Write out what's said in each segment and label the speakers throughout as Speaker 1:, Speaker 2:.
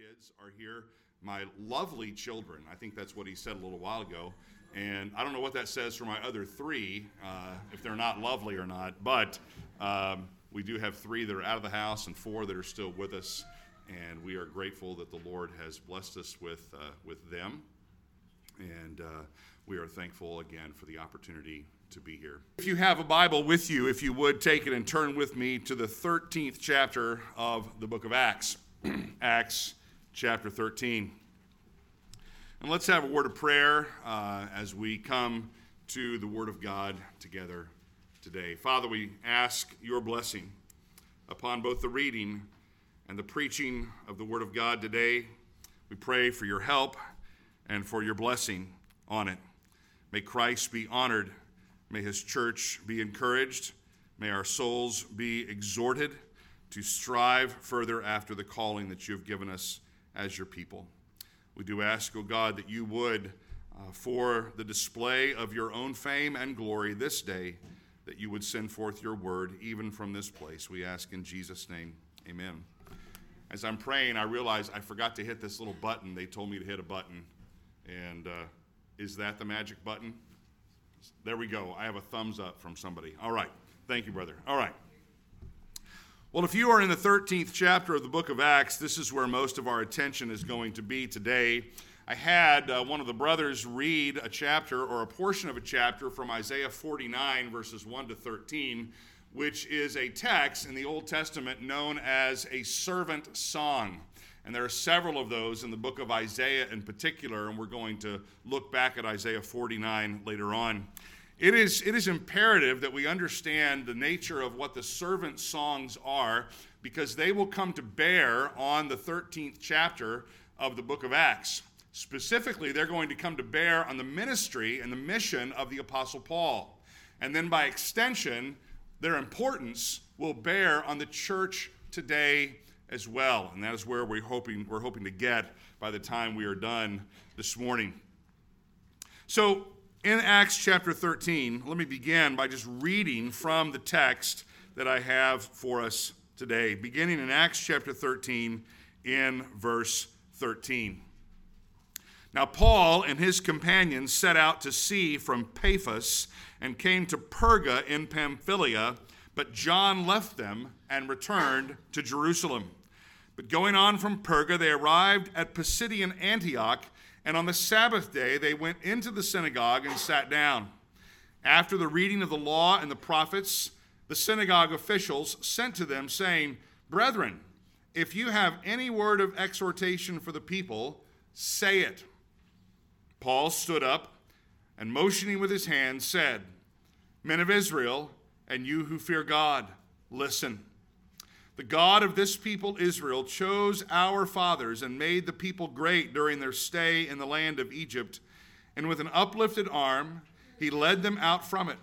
Speaker 1: kids are here. My lovely children. I think that's what he said a little while ago. And I don't know what that says for my other three, uh, if they're not lovely or not. But um, we do have three that are out of the house and four that are still with us. And we are grateful that the Lord has blessed us with, uh, with them. And uh, we are thankful again for the opportunity to be here. If you have a Bible with you, if you would take it and turn with me to the 13th chapter of the book of Acts. Acts chapter 13. And let's have a word of prayer uh, as we come to the Word of God together today. Father, we ask your blessing upon both the reading and the preaching of the Word of God today. We pray for your help and for your blessing on it. May Christ be honored. May his church be encouraged. May our souls be exhorted to strive further after the calling that you have given us as your people. We do ask, O oh God, that you would, uh, for the display of your own fame and glory this day, that you would send forth your word even from this place. We ask in Jesus' name. Amen. As I'm praying, I realize I forgot to hit this little button. They told me to hit a button. And uh, is that the magic button? There we go. I have a thumbs up from somebody. All right. Thank you, brother. All right. Well, if you are in the 13th chapter of the book of Acts, this is where most of our attention is going to be today. I had uh, one of the brothers read a chapter or a portion of a chapter from Isaiah 49, verses 1 to 13, which is a text in the Old Testament known as a servant song. And there are several of those in the book of Isaiah in particular, and we're going to look back at Isaiah 49 later on. It is, it is imperative that we understand the nature of what the servant songs are because they will come to bear on the 13th chapter of the book of Acts. Specifically, they're going to come to bear on the ministry and the mission of the Apostle Paul. And then by extension, their importance will bear on the church today as well. And that is where we're hoping, we're hoping to get by the time we are done this morning. So, in Acts chapter 13, let me begin by just reading from the text that I have for us today, beginning in Acts chapter 13, in verse 13. Now, Paul and his companions set out to sea from Paphos and came to Perga in Pamphylia, but John left them and returned to Jerusalem. But going on from Perga, they arrived at Pisidian Antioch and on the Sabbath day, they went into the synagogue and sat down. After the reading of the law and the prophets, the synagogue officials sent to them, saying, Brethren, if you have any word of exhortation for the people, say it. Paul stood up and, motioning with his hand, said, Men of Israel, and you who fear God, listen. The God of this people, Israel, chose our fathers and made the people great during their stay in the land of Egypt. And with an uplifted arm, he led them out from it.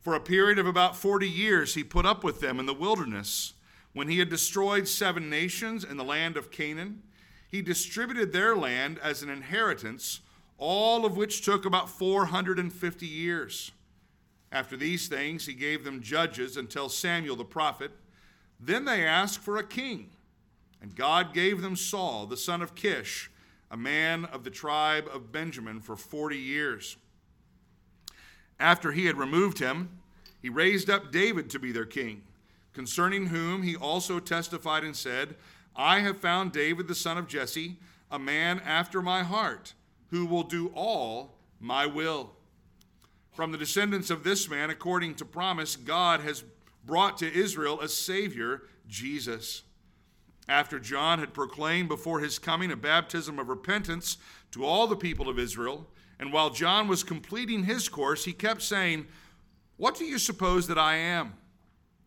Speaker 1: For a period of about 40 years, he put up with them in the wilderness. When he had destroyed seven nations in the land of Canaan, he distributed their land as an inheritance, all of which took about 450 years. After these things, he gave them judges until Samuel the prophet. Then they asked for a king, and God gave them Saul, the son of Kish, a man of the tribe of Benjamin, for 40 years. After he had removed him, he raised up David to be their king, concerning whom he also testified and said, I have found David the son of Jesse, a man after my heart, who will do all my will. From the descendants of this man, according to promise, God has brought to Israel a Savior, Jesus. After John had proclaimed before his coming a baptism of repentance to all the people of Israel, and while John was completing his course, he kept saying, What do you suppose that I am?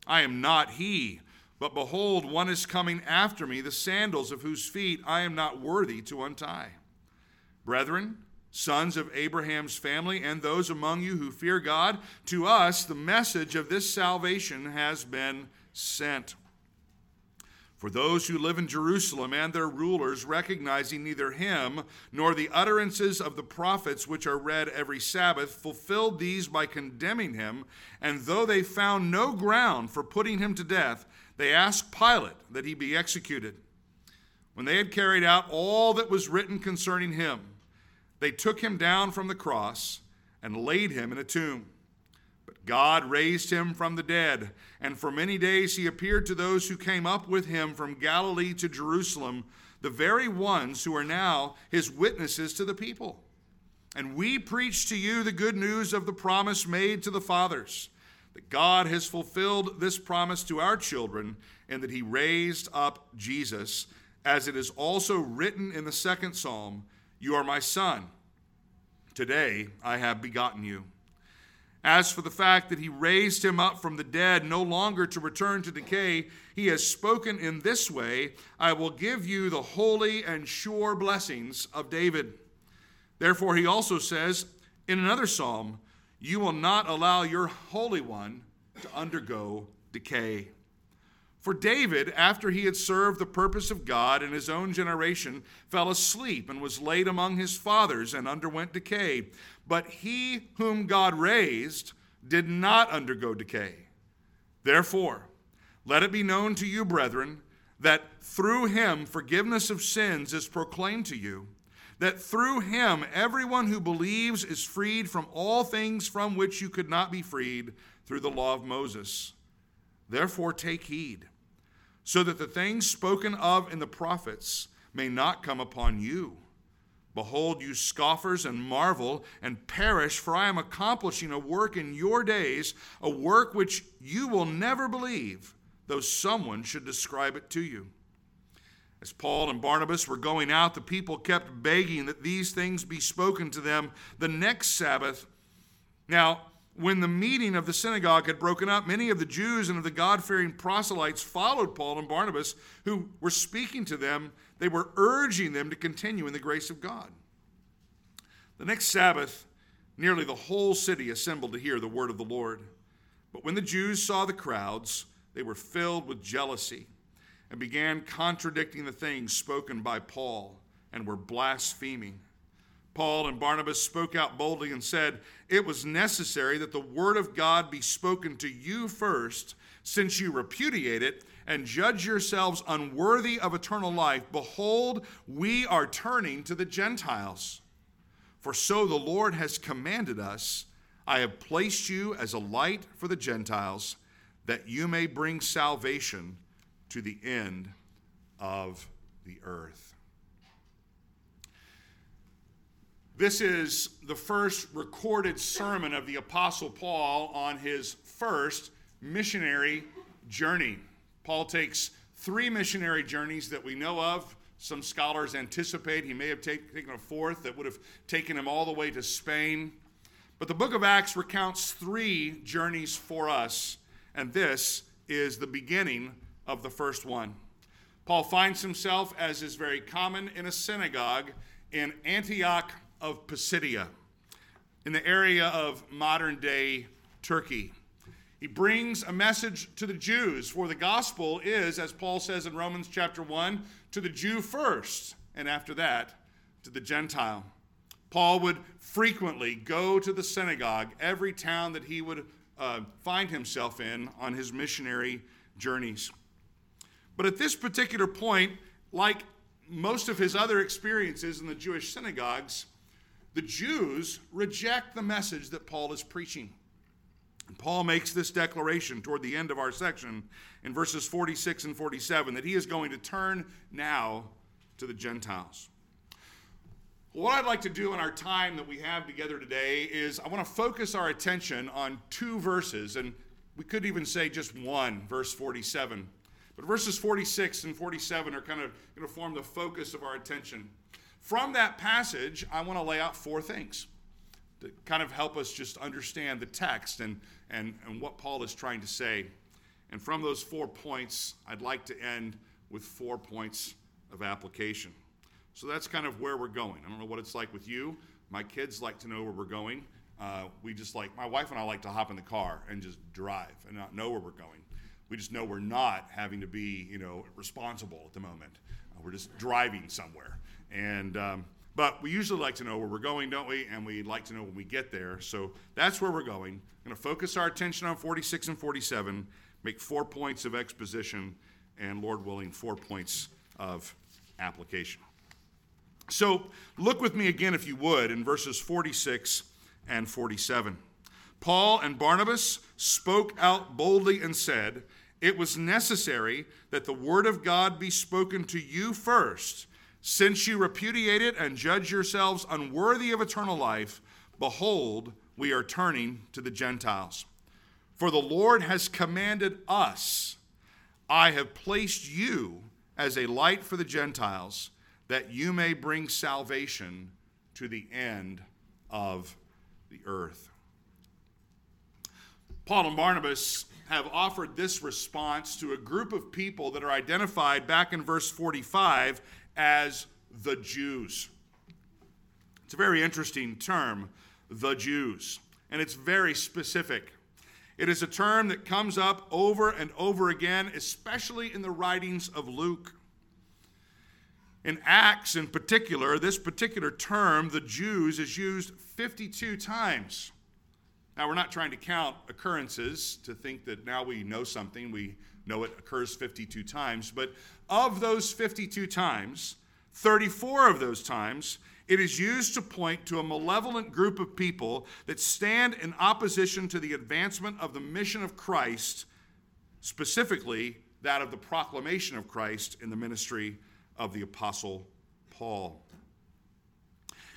Speaker 1: I am not he, but behold, one is coming after me, the sandals of whose feet I am not worthy to untie. Brethren, sons of Abraham's family, and those among you who fear God, to us the message of this salvation has been sent. For those who live in Jerusalem and their rulers, recognizing neither him nor the utterances of the prophets which are read every Sabbath, fulfilled these by condemning him, and though they found no ground for putting him to death, they asked Pilate that he be executed. when they had carried out all that was written concerning him, they took him down from the cross and laid him in a tomb. But God raised him from the dead, and for many days he appeared to those who came up with him from Galilee to Jerusalem, the very ones who are now his witnesses to the people. And we preach to you the good news of the promise made to the fathers, that God has fulfilled this promise to our children, and that he raised up Jesus as it is also written in the second psalm You are my son. Today I have begotten you. As for the fact that he raised him up from the dead, no longer to return to decay, he has spoken in this way I will give you the holy and sure blessings of David. Therefore, he also says in another psalm, You will not allow your Holy One to undergo decay. For David, after he had served the purpose of God in his own generation, fell asleep and was laid among his fathers and underwent decay. But he whom God raised did not undergo decay. Therefore, let it be known to you, brethren, that through him forgiveness of sins is proclaimed to you, that through him everyone who believes is freed from all things from which you could not be freed through the law of Moses. Therefore, take heed so that the things spoken of in the prophets may not come upon you. Behold, you scoffers, and marvel and perish, for I am accomplishing a work in your days, a work which you will never believe, though someone should describe it to you. As Paul and Barnabas were going out, the people kept begging that these things be spoken to them the next Sabbath. Now, when the meeting of the synagogue had broken up, many of the Jews and of the God fearing proselytes followed Paul and Barnabas, who were speaking to them. They were urging them to continue in the grace of God. The next Sabbath, nearly the whole city assembled to hear the word of the Lord. But when the Jews saw the crowds, they were filled with jealousy and began contradicting the things spoken by Paul and were blaspheming. Paul and Barnabas spoke out boldly and said, It was necessary that the word of God be spoken to you first, since you repudiate it and judge yourselves unworthy of eternal life. Behold, we are turning to the Gentiles. For so the Lord has commanded us I have placed you as a light for the Gentiles, that you may bring salvation to the end of the earth. This is the first recorded sermon of the Apostle Paul on his first missionary journey. Paul takes three missionary journeys that we know of. Some scholars anticipate he may have take, taken a fourth that would have taken him all the way to Spain. But the book of Acts recounts three journeys for us, and this is the beginning of the first one. Paul finds himself, as is very common, in a synagogue in Antioch of Pisidia, in the area of modern day Turkey. He brings a message to the Jews, for the gospel is, as Paul says in Romans chapter 1, to the Jew first, and after that, to the Gentile. Paul would frequently go to the synagogue, every town that he would uh, find himself in on his missionary journeys. But at this particular point, like most of his other experiences in the Jewish synagogues, the Jews reject the message that Paul is preaching. Paul makes this declaration toward the end of our section in verses 46 and 47 that he is going to turn now to the Gentiles. What I'd like to do in our time that we have together today is I want to focus our attention on two verses, and we could even say just one, verse 47. But verses 46 and 47 are kind of going to form the focus of our attention. From that passage, I want to lay out four things to kind of help us just understand the text and, and, and what Paul is trying to say. And from those four points, I'd like to end with four points of application. So that's kind of where we're going. I don't know what it's like with you. My kids like to know where we're going. Uh, we just like, my wife and I like to hop in the car and just drive and not know where we're going. We just know we're not having to be, you know, responsible at the moment. Uh, we're just driving somewhere. And um, but we usually like to know where we're going, don't we? And we like to know when we get there. So that's where we're going. I'm going to focus our attention on 46 and 47, make four points of exposition, and Lord willing, four points of application. So look with me again, if you would, in verses 46 and 47. Paul and Barnabas spoke out boldly and said, It was necessary that the word of God be spoken to you first. Since you repudiate it and judge yourselves unworthy of eternal life, behold, we are turning to the Gentiles. For the Lord has commanded us, I have placed you as a light for the Gentiles, that you may bring salvation to the end of the earth. Paul and Barnabas have offered this response to a group of people that are identified back in verse 45 as the Jews. It's a very interesting term, the Jews, and it's very specific. It is a term that comes up over and over again, especially in the writings of Luke. In Acts, in particular, this particular term, the Jews, is used 52 times. Now, we're not trying to count occurrences to think that now we know something, we know it occurs 52 times, but of those 52 times, 34 of those times, it is used to point to a malevolent group of people that stand in opposition to the advancement of the mission of Christ, specifically that of the proclamation of Christ in the ministry of the Apostle Paul.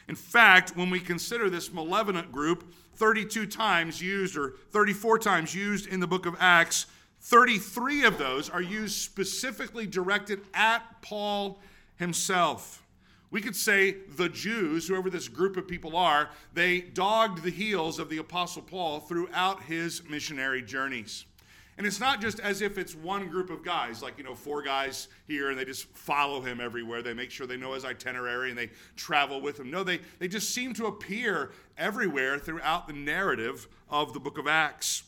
Speaker 1: In fact, when we consider this malevolent group 32 times used or 34 times used in the book of Acts, 33 of those are used specifically directed at Paul himself. We could say the Jews, whoever this group of people are, they dogged the heels of the Apostle Paul throughout his missionary journeys. And it's not just as if it's one group of guys, like, you know, four guys here, and they just follow him everywhere. They make sure they know his itinerary and they travel with him. No, they, they just seem to appear everywhere throughout the narrative of the book of Acts.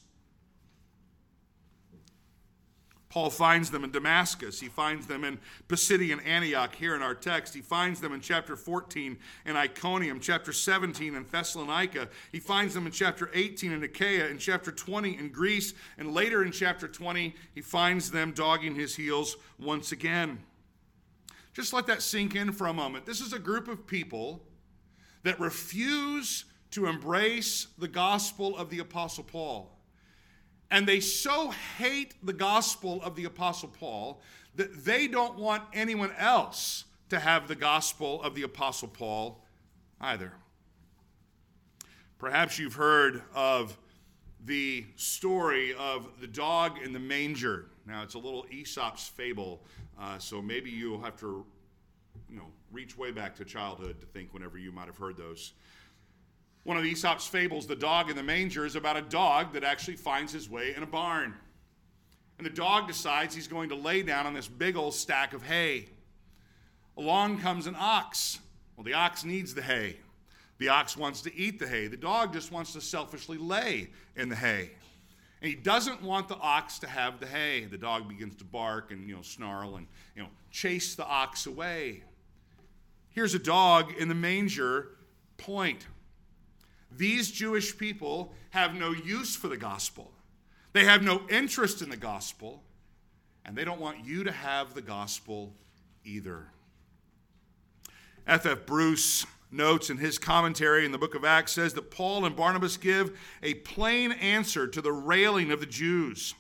Speaker 1: Paul finds them in Damascus. He finds them in Pisidian Antioch here in our text. He finds them in chapter 14 in Iconium, chapter 17 in Thessalonica. He finds them in chapter 18 in Achaia, in chapter 20 in Greece, and later in chapter 20, he finds them dogging his heels once again. Just let that sink in for a moment. This is a group of people that refuse to embrace the gospel of the Apostle Paul. And they so hate the gospel of the Apostle Paul that they don't want anyone else to have the gospel of the Apostle Paul either. Perhaps you've heard of the story of the dog in the manger. Now, it's a little Aesop's fable, uh, so maybe you'll have to, you know, reach way back to childhood to think whenever you might have heard those. One of Aesop's fables, The Dog in the Manger, is about a dog that actually finds his way in a barn. And the dog decides he's going to lay down on this big old stack of hay. Along comes an ox. Well, the ox needs the hay. The ox wants to eat the hay. The dog just wants to selfishly lay in the hay. And he doesn't want the ox to have the hay. The dog begins to bark and you know snarl and you know chase the ox away. Here's a dog in the manger point. These Jewish people have no use for the gospel. They have no interest in the gospel, and they don't want you to have the gospel either. F.F. F. Bruce notes in his commentary in the book of Acts says that Paul and Barnabas give a plain answer to the railing of the Jews.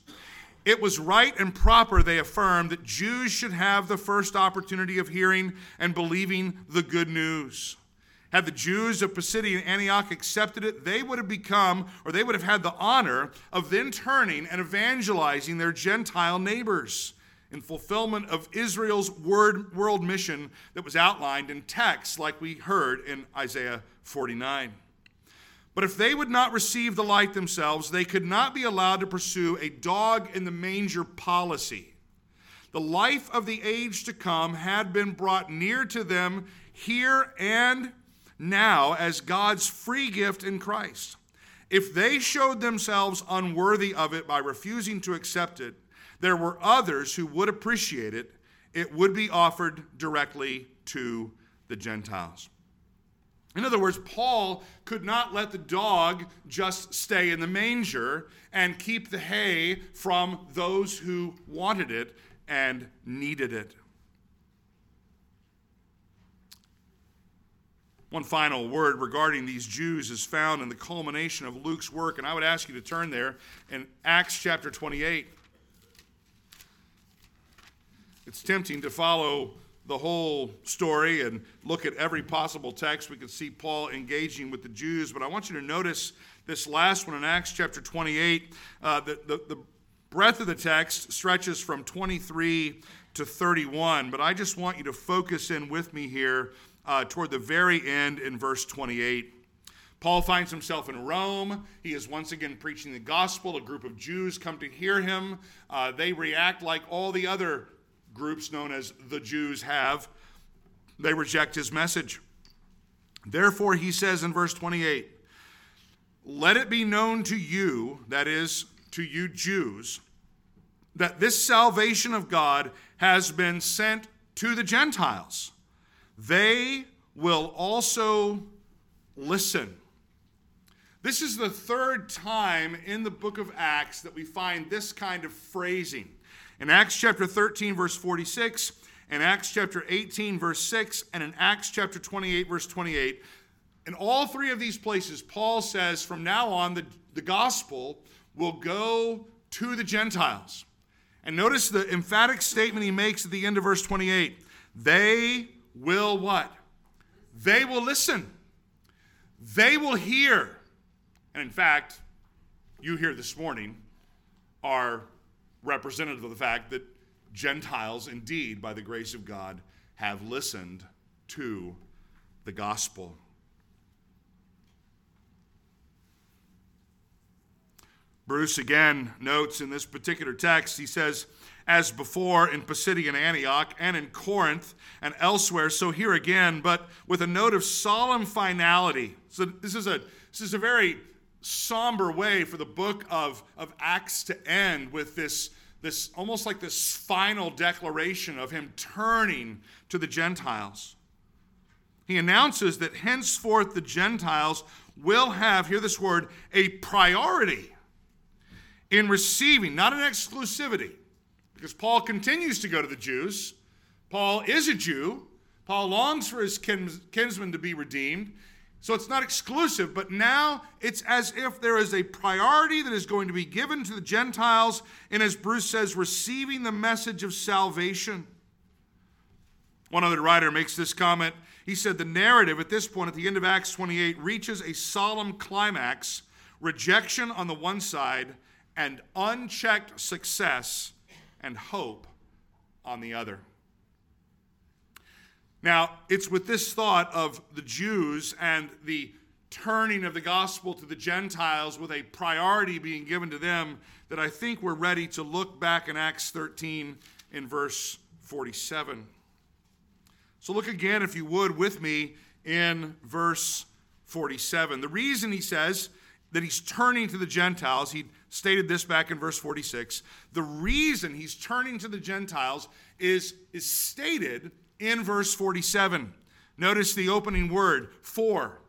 Speaker 1: It was right and proper, they affirm, that Jews should have the first opportunity of hearing and believing the good news. Had the Jews of Pisidian Antioch accepted it, they would have become, or they would have had the honor of then turning and evangelizing their Gentile neighbors in fulfillment of Israel's word, world mission that was outlined in texts like we heard in Isaiah 49. But if they would not receive the light themselves, they could not be allowed to pursue a dog in the manger policy. The life of the age to come had been brought near to them here and now as God's free gift in Christ. If they showed themselves unworthy of it by refusing to accept it, there were others who would appreciate it. It would be offered directly to the Gentiles. In other words, Paul could not let the dog just stay in the manger and keep the hay from those who wanted it and needed it. One final word regarding these Jews is found in the culmination of Luke's work, and I would ask you to turn there in Acts chapter 28. It's tempting to follow the whole story and look at every possible text. We could see Paul engaging with the Jews, but I want you to notice this last one in Acts chapter 28. Uh, the, the, the breadth of the text stretches from 23 to 31, but I just want you to focus in with me here uh, toward the very end in verse 28. Paul finds himself in Rome. He is once again preaching the gospel. A group of Jews come to hear him. Uh, they react like all the other groups known as the Jews have. They reject his message. Therefore, he says in verse 28 Let it be known to you, that is, to you Jews, that this salvation of God has been sent to the Gentiles. They will also listen. This is the third time in the book of Acts that we find this kind of phrasing. In Acts chapter 13, verse 46, in Acts chapter 18, verse 6, and in Acts chapter 28, verse 28, in all three of these places, Paul says from now on, the, the gospel will go to the Gentiles. And notice the emphatic statement he makes at the end of verse 28 they will what? They will listen. They will hear. And in fact, you here this morning are representative of the fact that Gentiles, indeed, by the grace of God, have listened to the gospel. Bruce again notes in this particular text, he says, as before in Pisidian Antioch and in Corinth and elsewhere, so here again, but with a note of solemn finality. So this is a this is a very somber way for the book of, of Acts to end with this, this almost like this final declaration of him turning to the Gentiles. He announces that henceforth the Gentiles will have, hear this word, a priority in receiving, not an exclusivity, because Paul continues to go to the Jews. Paul is a Jew. Paul longs for his kinsmen to be redeemed. So it's not exclusive, but now it's as if there is a priority that is going to be given to the Gentiles, and as Bruce says, receiving the message of salvation. One other writer makes this comment. He said the narrative at this point, at the end of Acts 28, reaches a solemn climax rejection on the one side, and unchecked success and hope on the other. Now, it's with this thought of the Jews and the turning of the gospel to the Gentiles with a priority being given to them that I think we're ready to look back in Acts 13 in verse 47. So look again, if you would, with me in verse 47. The reason he says that he's turning to the Gentiles, he stated this back in verse 46. The reason he's turning to the Gentiles is, is stated in verse 47. Notice the opening word, for.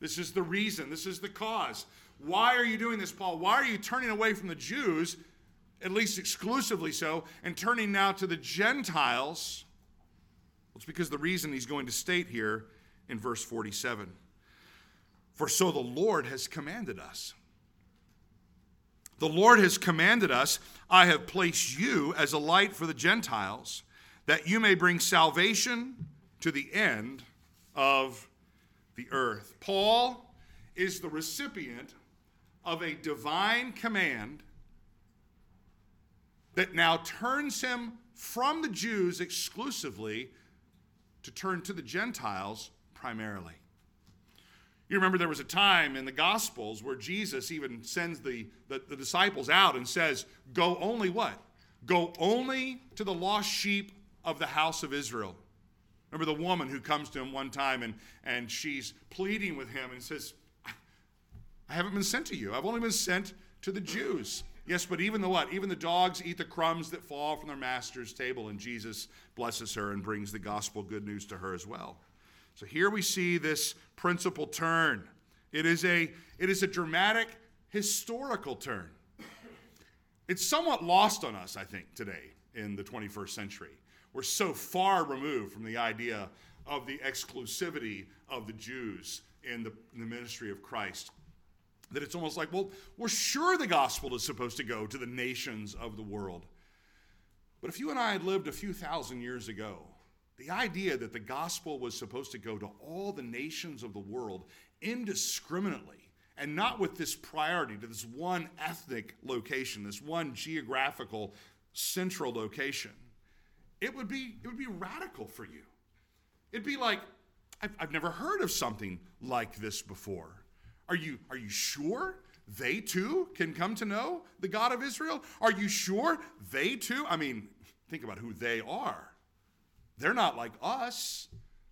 Speaker 1: This is the reason, this is the cause. Why are you doing this, Paul? Why are you turning away from the Jews, at least exclusively so, and turning now to the Gentiles? Well, it's because the reason he's going to state here in verse 47. For so the Lord has commanded us. The Lord has commanded us, I have placed you as a light for the Gentiles that you may bring salvation to the end of the earth. Paul is the recipient of a divine command that now turns him from the Jews exclusively to turn to the Gentiles primarily. You remember there was a time in the Gospels where Jesus even sends the, the, the, disciples out and says, Go only what? Go only to the lost sheep of the house of Israel. Remember the woman who comes to him one time and, and she's pleading with him and says, I haven't been sent to you. I've only been sent to the Jews. Yes, but even the what? Even the dogs eat the crumbs that fall from their master's table. And Jesus blesses her and brings the gospel good news to her as well. So here we see this principal turn. It is a, it is a dramatic historical turn. It's somewhat lost on us, I think, today in the 21st century. We're so far removed from the idea of the exclusivity of the Jews in the, in the ministry of Christ. That it's almost like, well, we're sure the gospel is supposed to go to the nations of the world. But if you and I had lived a few thousand years ago, the idea that the gospel was supposed to go to all the nations of the world indiscriminately and not with this priority to this one ethnic location, this one geographical central location, it would be, it would be radical for you. It'd be like, I've, I've never heard of something like this before. Are you, are you sure they too can come to know the God of Israel? Are you sure they too? I mean, think about who they are. They're not like us.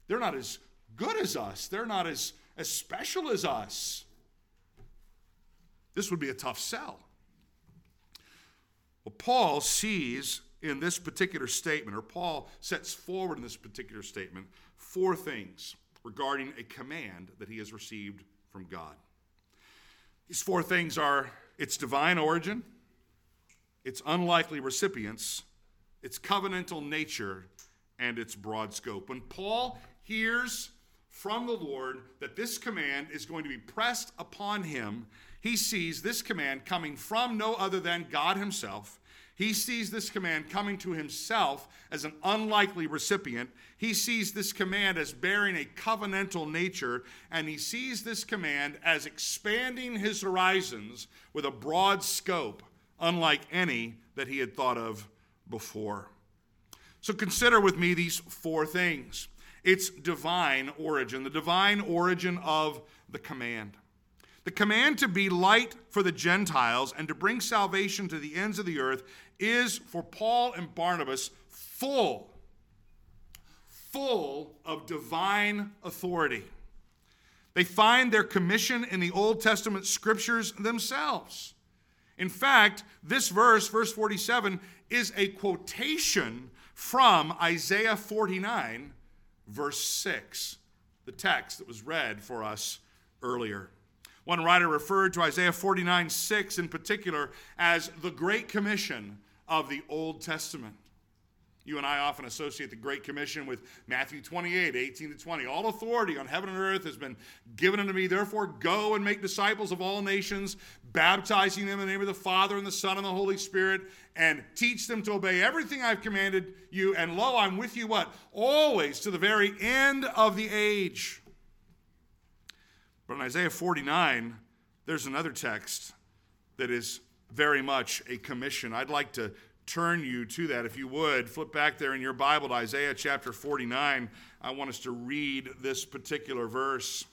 Speaker 1: They're not as good as us. They're not as, as special as us. This would be a tough sell. Well, Paul sees in this particular statement, or Paul sets forward in this particular statement, four things regarding a command that he has received from God. These four things are its divine origin, its unlikely recipients, its covenantal nature, and its broad scope. When Paul hears from the Lord that this command is going to be pressed upon him, he sees this command coming from no other than God Himself. He sees this command coming to himself as an unlikely recipient. He sees this command as bearing a covenantal nature, and he sees this command as expanding his horizons with a broad scope, unlike any that he had thought of before. So consider with me these four things its divine origin, the divine origin of the command. The command to be light for the Gentiles and to bring salvation to the ends of the earth is for Paul and Barnabas full, full of divine authority. They find their commission in the Old Testament scriptures themselves. In fact, this verse, verse 47, is a quotation from Isaiah 49, verse 6, the text that was read for us earlier. One writer referred to Isaiah 49 6 in particular as the Great Commission of the Old Testament. You and I often associate the Great Commission with Matthew 28, 18 to 20. All authority on heaven and earth has been given unto me. Therefore, go and make disciples of all nations, baptizing them in the name of the Father and the Son and the Holy Spirit, and teach them to obey everything I've commanded you. And lo, I'm with you what? Always to the very end of the age. But in Isaiah 49, there's another text that is very much a commission. I'd like to turn you to that. If you would, flip back there in your Bible to Isaiah chapter 49. I want us to read this particular verse.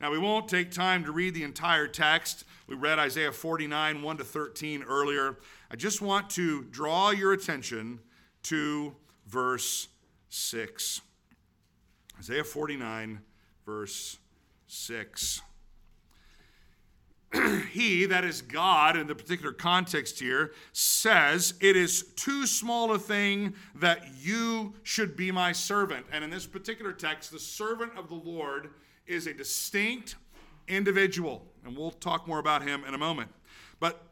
Speaker 1: Now, we won't take time to read the entire text. We read Isaiah 49, 1 to 13 earlier. I just want to draw your attention to verse 6. Isaiah 49, verse 6. he, that is God in the particular context here, says, It is too small a thing that you should be my servant. And in this particular text, the servant of the Lord is a distinct individual. And we'll talk more about him in a moment. But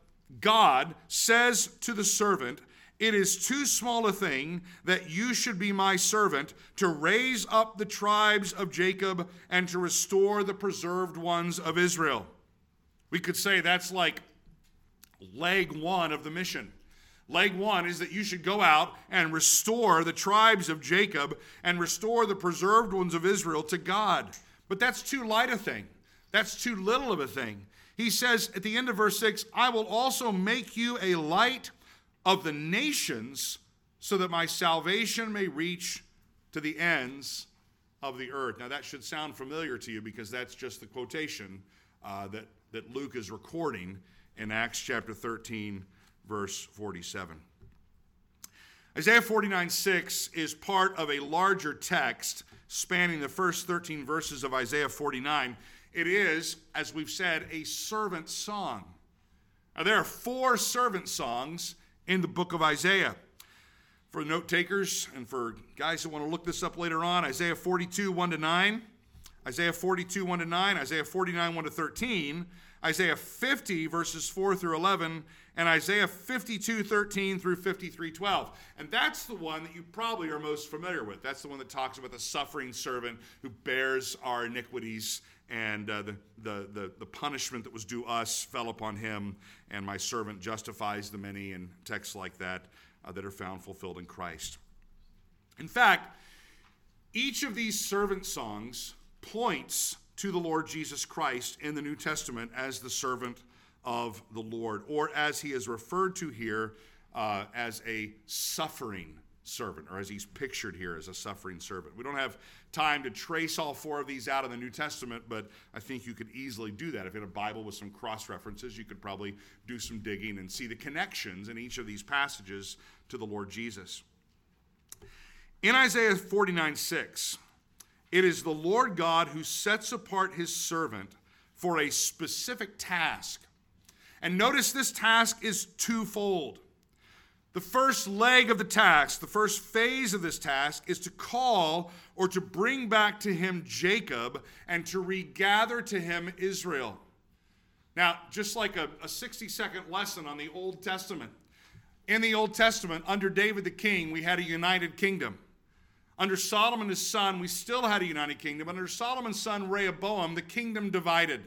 Speaker 1: God says to the servant, it is too small a thing that you should be my servant to raise up the tribes of Jacob and to restore the preserved ones of Israel. We could say that's like leg one of the mission. Leg one is that you should go out and restore the tribes of Jacob and restore the preserved ones of Israel to God. But that's too light a thing. That's too little of a thing. He says at the end of verse 6 I will also make you a light of the nations, so that my salvation may reach to the ends of the earth. Now, that should sound familiar to you because that's just the quotation uh, that, that Luke is recording in Acts chapter 13, verse 47. Isaiah 49 6 is part of a larger text spanning the first 13 verses of Isaiah 49. It is, as we've said, a servant song. Now, there are four servant songs in the book of Isaiah. For note takers and for guys who want to look this up later on, Isaiah 42, 1 to 9, Isaiah 42, 1 to 9, Isaiah 49, 1 to 13, Isaiah 50, verses 4 through 11, and Isaiah 52, 13 through 53, 12. And that's the one that you probably are most familiar with. That's the one that talks about the suffering servant who bears our iniquities and uh, the, the, the, the, punishment that was due us fell upon him, and my servant justifies the many, and texts like that uh, that are found fulfilled in Christ. In fact, each of these servant songs points to the Lord Jesus Christ in the New Testament as the servant of the Lord, or as he is referred to here uh, as a suffering servant, or as he's pictured here as a suffering servant. We don't have time to trace all four of these out in the New Testament, but I think you could easily do that. If you had a Bible with some cross references, you could probably do some digging and see the connections in each of these passages to the Lord Jesus. In Isaiah 49 6, it is the Lord God who sets apart his servant for a specific task. And notice this task is twofold. The first leg of the task, the first phase of this task, is to call or to bring back to him Jacob and to regather to him Israel. Now, just like a, a 60 second lesson on the Old Testament, in the Old Testament, under David the king, we had a united kingdom. Under Solomon his son, we still had a united kingdom. Under Solomon's son Rehoboam, the kingdom divided.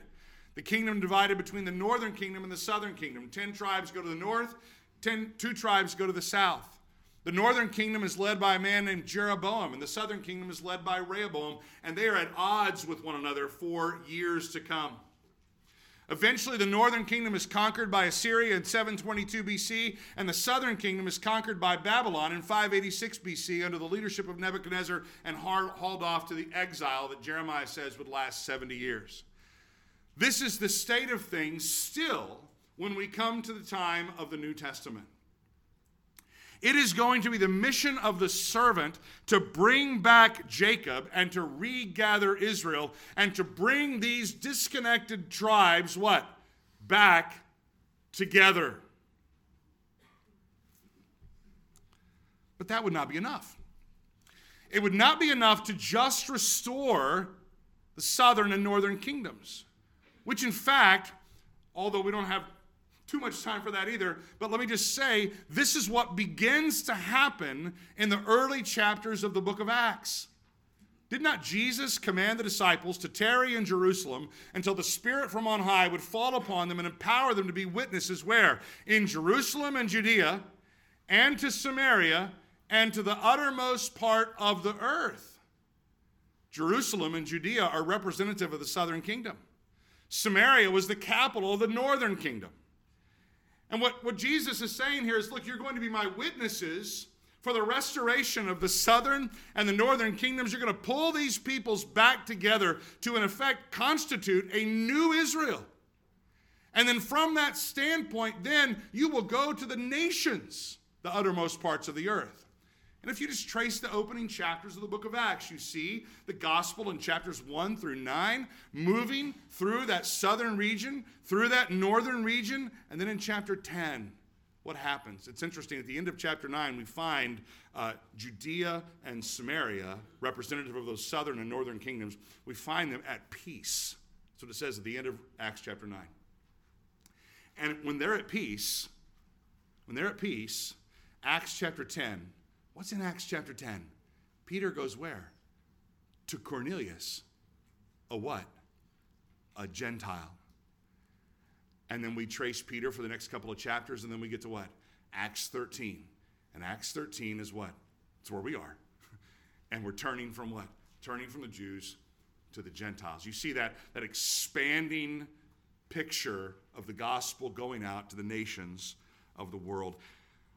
Speaker 1: The kingdom divided between the northern kingdom and the southern kingdom. Ten tribes go to the north, ten, two tribes go to the south. The northern kingdom is led by a man named Jeroboam, and the southern kingdom is led by Rehoboam, and they are at odds with one another for years to come. Eventually, the northern kingdom is conquered by Assyria in 722 BC, and the southern kingdom is conquered by Babylon in 586 BC under the leadership of Nebuchadnezzar and hauled off to the exile that Jeremiah says would last 70 years. This is the state of things still when we come to the time of the New Testament. It is going to be the mission of the servant to bring back Jacob and to regather Israel and to bring these disconnected tribes what? Back together. But that would not be enough. It would not be enough to just restore the southern and northern kingdoms, which in fact, although we don't have too much time for that either. But let me just say this is what begins to happen in the early chapters of the book of Acts. Did not Jesus command the disciples to tarry in Jerusalem until the Spirit from on high would fall upon them and empower them to be witnesses where? In Jerusalem and Judea, and to Samaria, and to the uttermost part of the earth. Jerusalem and Judea are representative of the southern kingdom. Samaria was the capital of the northern kingdom. And what, what Jesus is saying here is look, you're going to be my witnesses for the restoration of the southern and the northern kingdoms. You're going to pull these peoples back together to, in effect, constitute a new Israel. And then from that standpoint, then you will go to the nations, the uttermost parts of the earth. And if you just trace the opening chapters of the book of Acts, you see the gospel in chapters 1 through 9 moving through that southern region, through that northern region, and then in chapter 10, what happens? It's interesting. At the end of chapter 9, we find uh, Judea and Samaria, representative of those southern and northern kingdoms, we find them at peace. That's what it says at the end of Acts chapter 9. And when they're at peace, when they're at peace, Acts chapter 10, What's in Acts chapter 10? Peter goes where? To Cornelius. A what? A Gentile. And then we trace Peter for the next couple of chapters, and then we get to what? Acts 13. And Acts 13 is what? It's where we are. and we're turning from what? Turning from the Jews to the Gentiles. You see that, that expanding picture of the gospel going out to the nations of the world.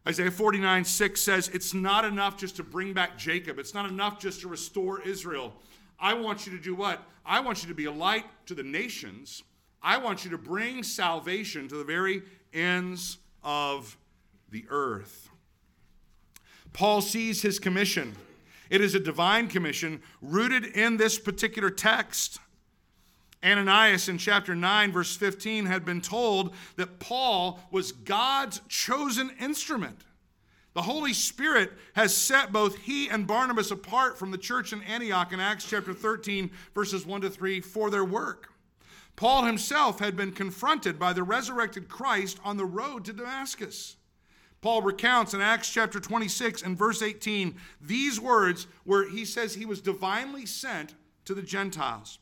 Speaker 1: Isaiah 49 6 says, It's not enough just to bring back Jacob. It's not enough just to restore Israel. I want you to do what? I want you to be a light to the nations. I want you to bring salvation to the very ends of the earth. Paul sees his commission. It is a divine commission rooted in this particular text. Ananias in chapter 9, verse 15, had been told that Paul was God's chosen instrument, The Holy Spirit has set both he and Barnabas apart from the church in Antioch in Acts chapter 13, verses 1 to 3, for their work. Paul himself had been confronted by the resurrected Christ on the road to Damascus. Paul recounts in Acts chapter 26 and verse 18 these words where he says he was divinely sent to the Gentiles.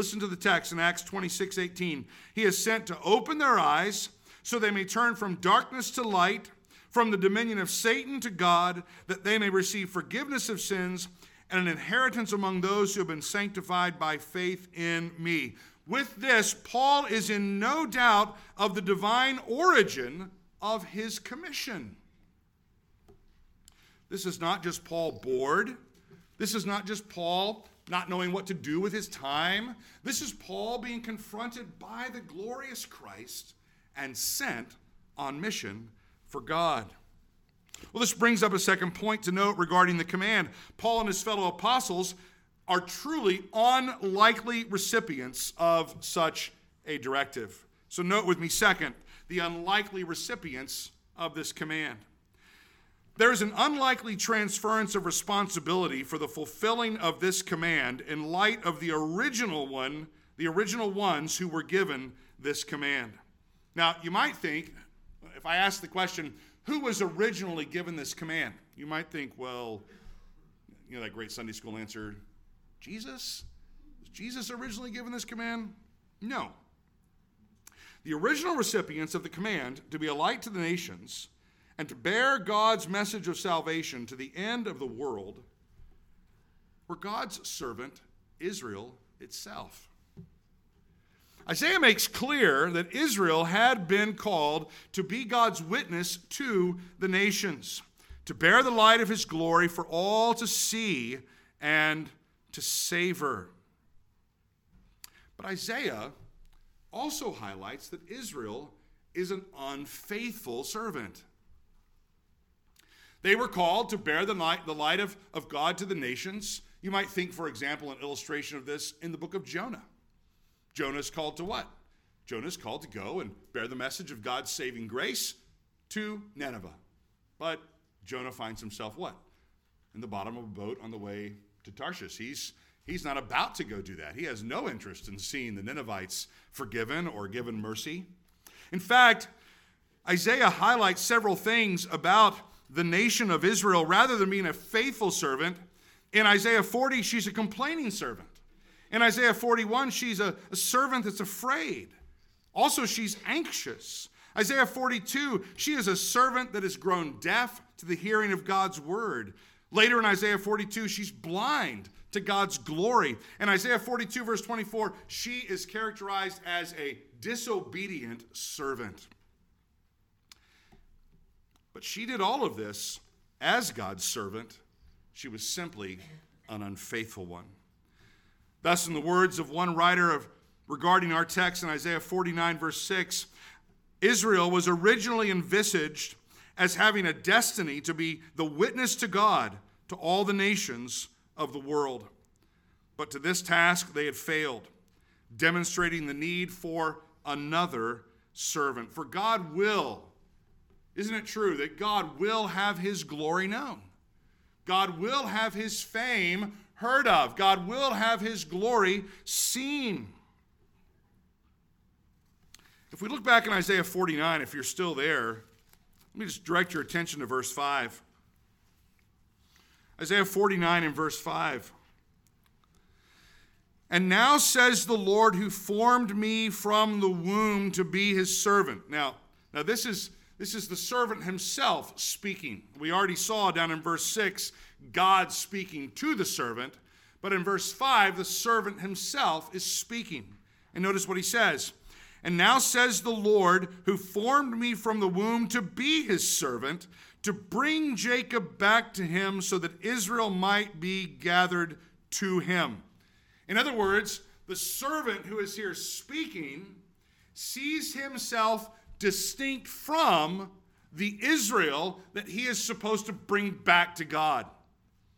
Speaker 1: Listen to the text in Acts 26 18. He is sent to open their eyes so they may turn from darkness to light from the dominion of Satan to God, that they may receive forgiveness of sins and an inheritance among those who have been sanctified by faith in me. With this, Paul is in no doubt of the divine origin of his commission. This is not just Paul bored. This is not just Paul not knowing what to do with his time. This is Paul being confronted by the glorious Christ and sent on mission for God. Well, this brings up a second point to note regarding the command. Paul and his fellow apostles are truly unlikely recipients of such a directive. So, note with me, second, the unlikely recipients of this command. There is an unlikely transference of responsibility for the fulfilling of this command in light of the original one, the original ones who were given this command. Now, you might think, if I ask the question, who was originally given this command? You might think, well, you know, that great Sunday school answer Jesus? Was Jesus originally given this command? No. The original recipients of the command to be a light to the nations and to bear God's message of salvation to the end of the world were God's servant, Israel itself. Isaiah makes clear that Israel had been called to be God's witness to the nations, to bear the light of his glory for all to see and to savor. But Isaiah also highlights that Israel is an unfaithful servant. They were called to bear the light, the light of, of God to the nations. You might think, for example, an illustration of this in the book of Jonah. Jonah is called to what? Jonah is called to go and bear the message of God's saving grace to Nineveh. But Jonah finds himself what? In the bottom of a boat on the way to Tarshish. He's, he's not about to go do that. He has no interest in seeing the Ninevites forgiven or given mercy. In fact, Isaiah highlights several things about the nation of Israel rather than being a faithful servant. In Isaiah 40, she's a complaining servant. In Isaiah 41, she's a, a servant that's afraid. Also, she's anxious. Isaiah 42, she is a servant that has grown deaf to the hearing of God's word. Later in Isaiah 42, she's blind to God's glory. In Isaiah 42, verse 24, she is characterized as a disobedient servant. But she did all of this as God's servant. She was simply an unfaithful one. Thus, in the words of one writer of, regarding our text in Isaiah 49, verse 6, Israel was originally envisaged as having a destiny to be the witness to God to all the nations of the world. But to this task they had failed, demonstrating the need for another servant. For God will, isn't it true that God will have his glory known? God will have his fame heard of. God will have his glory seen. If we look back in Isaiah 49, if you're still there, let me just direct your attention to verse 5. Isaiah 49 and verse 5. And now says the Lord who formed me from the womb to be his servant. Now, now this is this is the servant himself speaking. We already saw down in verse 6 God speaking to the servant. But in verse 5, the servant himself is speaking. And notice what he says. And now says the Lord, who formed me from the womb to be his servant, to bring Jacob back to him so that Israel might be gathered to him. In other words, the servant who is here speaking sees himself distinct from the Israel that he is supposed to bring back to God.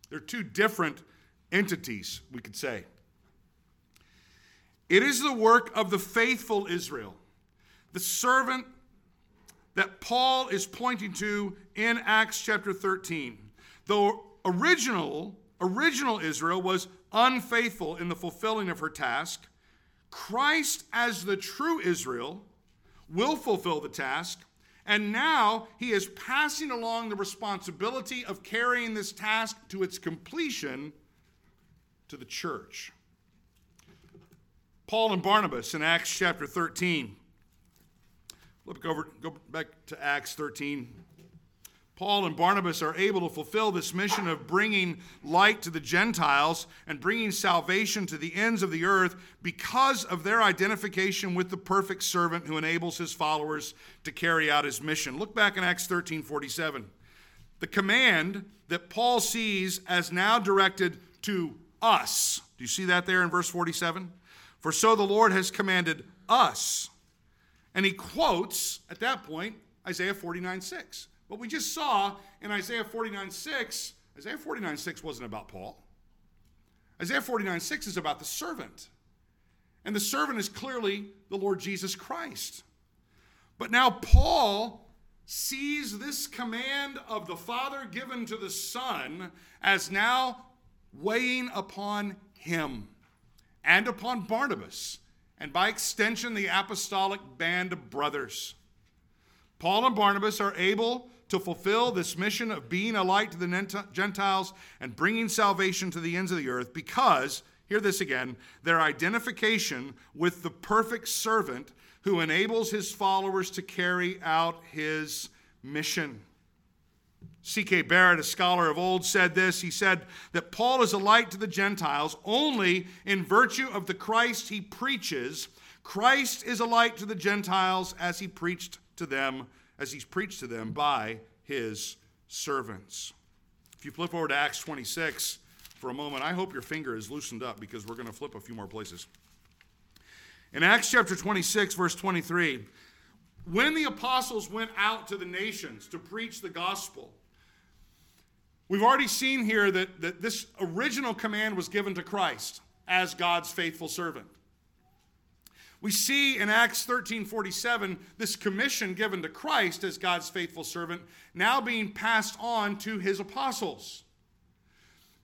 Speaker 1: They're two different entities, we could say. It is the work of the faithful Israel, the servant that Paul is pointing to in Acts chapter 13. The original, original Israel was unfaithful in the fulfilling of her task. Christ, as the true Israel, will fulfill the task. And now he is passing along the responsibility of carrying this task to its completion to the church. Paul and Barnabas in Acts chapter 13. Look over, go back to Acts 13. Paul and Barnabas are able to fulfill this mission of bringing light to the Gentiles and bringing salvation to the ends of the earth because of their identification with the perfect servant who enables his followers to carry out his mission. Look back in Acts 13 47. The command that Paul sees as now directed to us. Do you see that there in verse 47? For so the Lord has commanded us. And he quotes at that point Isaiah 49 6. What we just saw in Isaiah 49 6, Isaiah 49 6 wasn't about Paul. Isaiah 49 6 is about the servant. And the servant is clearly the Lord Jesus Christ. But now Paul sees this command of the Father given to the Son as now weighing upon him and upon Barnabas, and by extension, the apostolic band of brothers. Paul and Barnabas are able to fulfill this mission of being a light to the Gentiles and bringing salvation to the ends of the earth because, hear this again, their identification with the perfect servant who enables his followers to carry out his mission. C.K. Barrett, a scholar of old, said this. He said that Paul is a light to the Gentiles only in virtue of the Christ he preaches. Christ is a light to the Gentiles as he preached to them as he's preached to them by his servants. If you flip over to Acts 26 for a moment, I hope your finger is loosened up because we're going to flip a few more places. In Acts chapter 26, verse 23, when the apostles went out to the nations to preach the gospel, we've already seen here that, that this original command was given to Christ as God's faithful servant. We see in Acts 13 47 this commission given to Christ as God's faithful servant now being passed on to his apostles.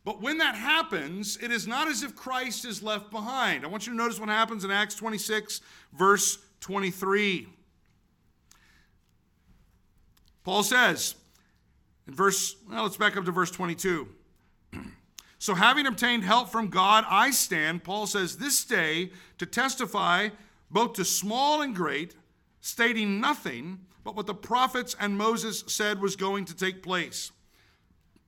Speaker 1: But when that happens, it is not as if Christ is left behind. I want you to notice what happens in Acts 26, verse 23. Paul says, in verse, well, let's back up to verse 22. so, having obtained help from God, I stand, Paul says, this day to testify both to small and great, stating nothing but what the prophets and Moses said was going to take place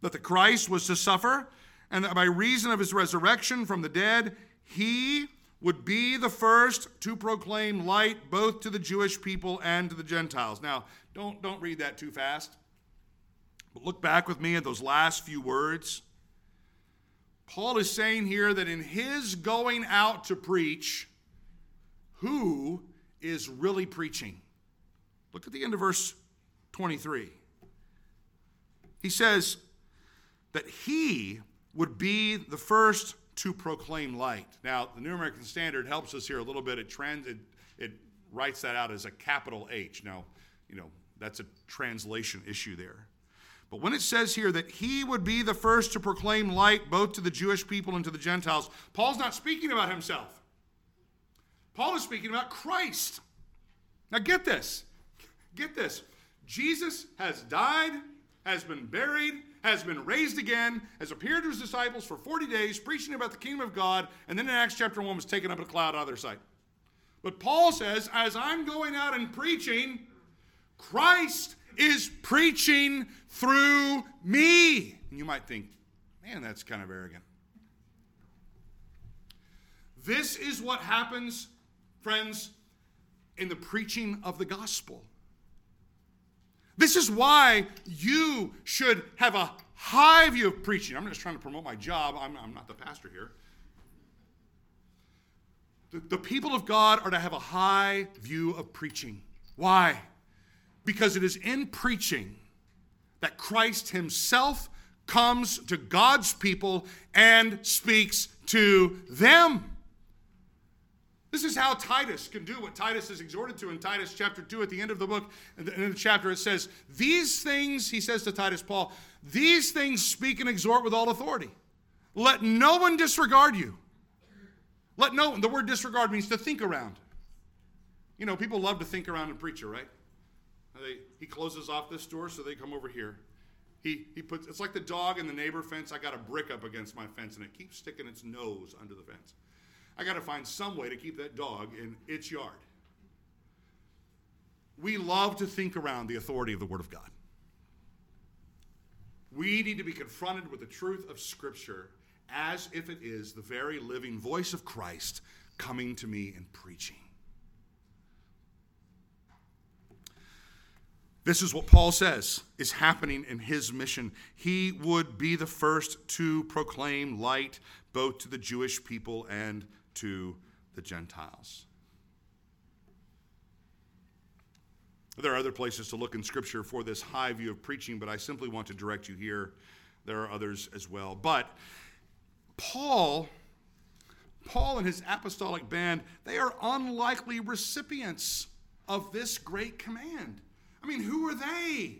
Speaker 1: that the Christ was to suffer, and that by reason of his resurrection from the dead, he would be the first to proclaim light both to the Jewish people and to the Gentiles. Now, don't, don't read that too fast, but look back with me at those last few words. Paul is saying here that in his going out to preach, who is really preaching. Look at the end of verse 23. He says that he would be the first to proclaim light. Now, the New American Standard helps us here a little bit. It, trans, it, it writes that out as a capital H. Now, you know, that's a translation issue there. But when it says here that he would be the first to proclaim light both to the Jewish people and to the Gentiles, Paul's not speaking about himself. Paul is speaking about Christ. Now get this. Get this. Jesus has died, has been buried, has been raised again, has appeared to his disciples for 40 days, preaching about the kingdom of God, and then in Acts chapter 1 was taken up in a cloud out of their sight. But Paul says, as I'm going out and preaching, Christ is preaching through me. And you might think, man, that's kind of arrogant. This is what happens friends, in the preaching of the gospel. This is why you should have a high view of preaching. I'm just trying to promote my job, I'm, I'm not the pastor here. The, the people of God are to have a high view of preaching. Why? Because it is in preaching that Christ Himself comes to God's people and speaks to them. This is how Titus can do what Titus is exhorted to in Titus chapter 2 at the end of the book. In the chapter, it says, These things, he says to Titus Paul, these things speak and exhort with all authority. Let no one disregard you. Let no one, the word disregard means to think around. You know, people love to think around a preacher, right? They, he closes off this door, so they come over here. He, he puts, it's like the dog in the neighbor fence. I got a brick up against my fence, and it keeps sticking its nose under the fence. I got to find some way to keep that dog in its yard. We love to think around the authority of the Word of God. We need to be confronted with the truth of Scripture as if it is the very living voice of Christ coming to me and preaching. This is what Paul says is happening in his mission. He would be the first to proclaim light both to the Jewish people and to the Gentiles. There are other places to look in Scripture for this high view of preaching, but I simply want to direct you here. There are others as well. But Paul, Paul and his apostolic band, they are unlikely recipients of this great command. I mean, who are they?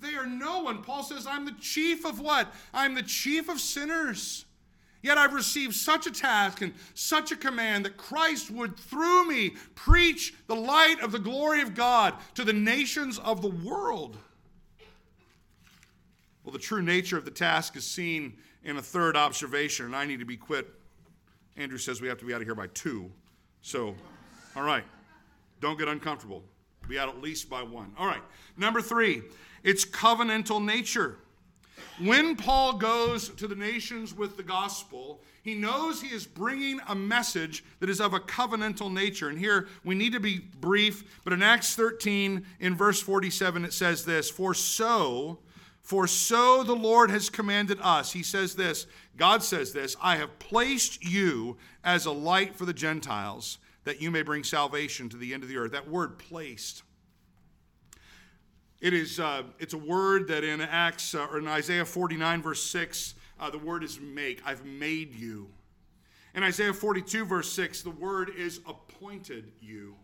Speaker 1: They are no one. Paul says, I'm the chief of what? I'm the chief of sinners. Yet I've received such a task and such a command that Christ would, through me, preach the light of the glory of God to the nations of the world. Well, the true nature of the task is seen in a third observation, and I need to be quit. Andrew says we have to be out of here by two. So, all right, don't get uncomfortable. Be out at least by one. All right, number three, it's covenantal nature. When Paul goes to the nations with the gospel, he knows he is bringing a message that is of a covenantal nature. And here we need to be brief, but in Acts 13, in verse 47, it says this For so, for so the Lord has commanded us. He says this, God says this, I have placed you as a light for the Gentiles, that you may bring salvation to the end of the earth. That word placed it is, uh, it's a word that in Acts, uh, or in Isaiah 49, verse 6, uh, the word is make. I've made you. In Isaiah 42, verse 6, the word is appointed you.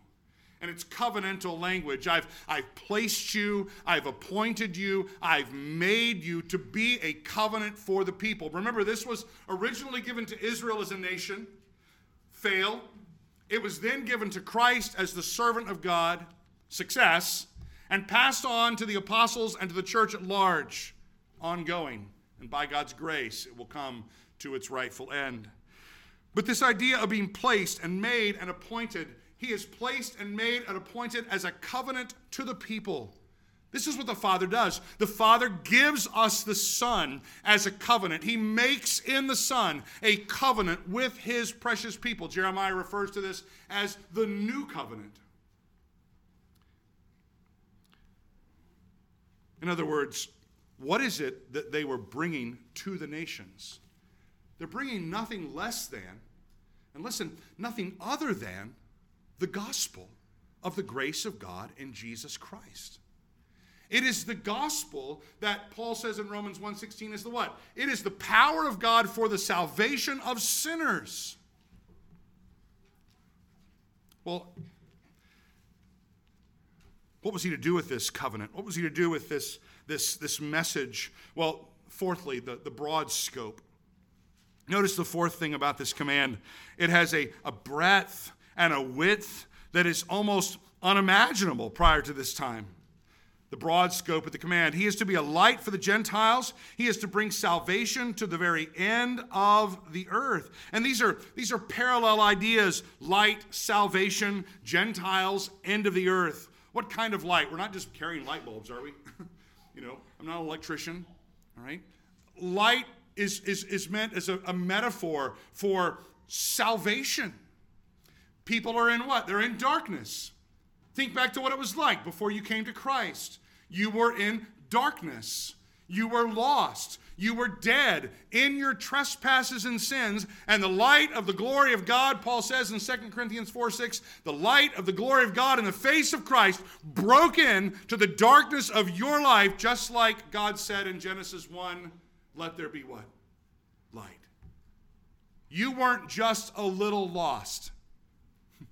Speaker 1: And it's covenantal language. I've, I've placed you, I've appointed you, I've made you to be a covenant for the people. Remember, this was originally given to Israel as a nation, fail. It was then given to Christ as the servant of God, success and passed on to the apostles and to the church at large, ongoing. And by God's grace, it will come to its rightful end. But this idea of being placed and made and appointed, he is placed and made and appointed as a covenant to the people. This is what the Father does. The Father gives us the Son as a covenant. He makes in the Son a covenant with His precious people. Jeremiah refers to this as the new covenant. In other words, what is it that they were bringing to the nations? They're bringing nothing less than, and listen, nothing other than the gospel of the grace of God in Jesus Christ. It is the gospel that Paul says in Romans 1:16 is the what? It is the power of God for the salvation of sinners. Well, what was he to do with this covenant? What was he to do with this, this, this message? Well, fourthly, the, the broad scope. Notice the fourth thing about this command it has a, a breadth and a width that is almost unimaginable prior to this time. The broad scope of the command. He is to be a light for the Gentiles. He is to bring salvation to the very end of the earth. And these are, these are parallel ideas light, salvation, Gentiles, end of the earth. What kind of light? We're not just carrying light bulbs, are we? you know, I'm not an electrician, all right? Light is, is, is meant as a, a metaphor for salvation. People are in what? They're in darkness. Think back to what it was like before you came to Christ. You were in darkness. You were lost. You were dead in your trespasses and sins, and the light of the glory of God, Paul says in 2 Corinthians 4 6, the light of the glory of God in the face of Christ broke in to the darkness of your life, just like God said in Genesis 1, let there be what? Light. You weren't just a little lost.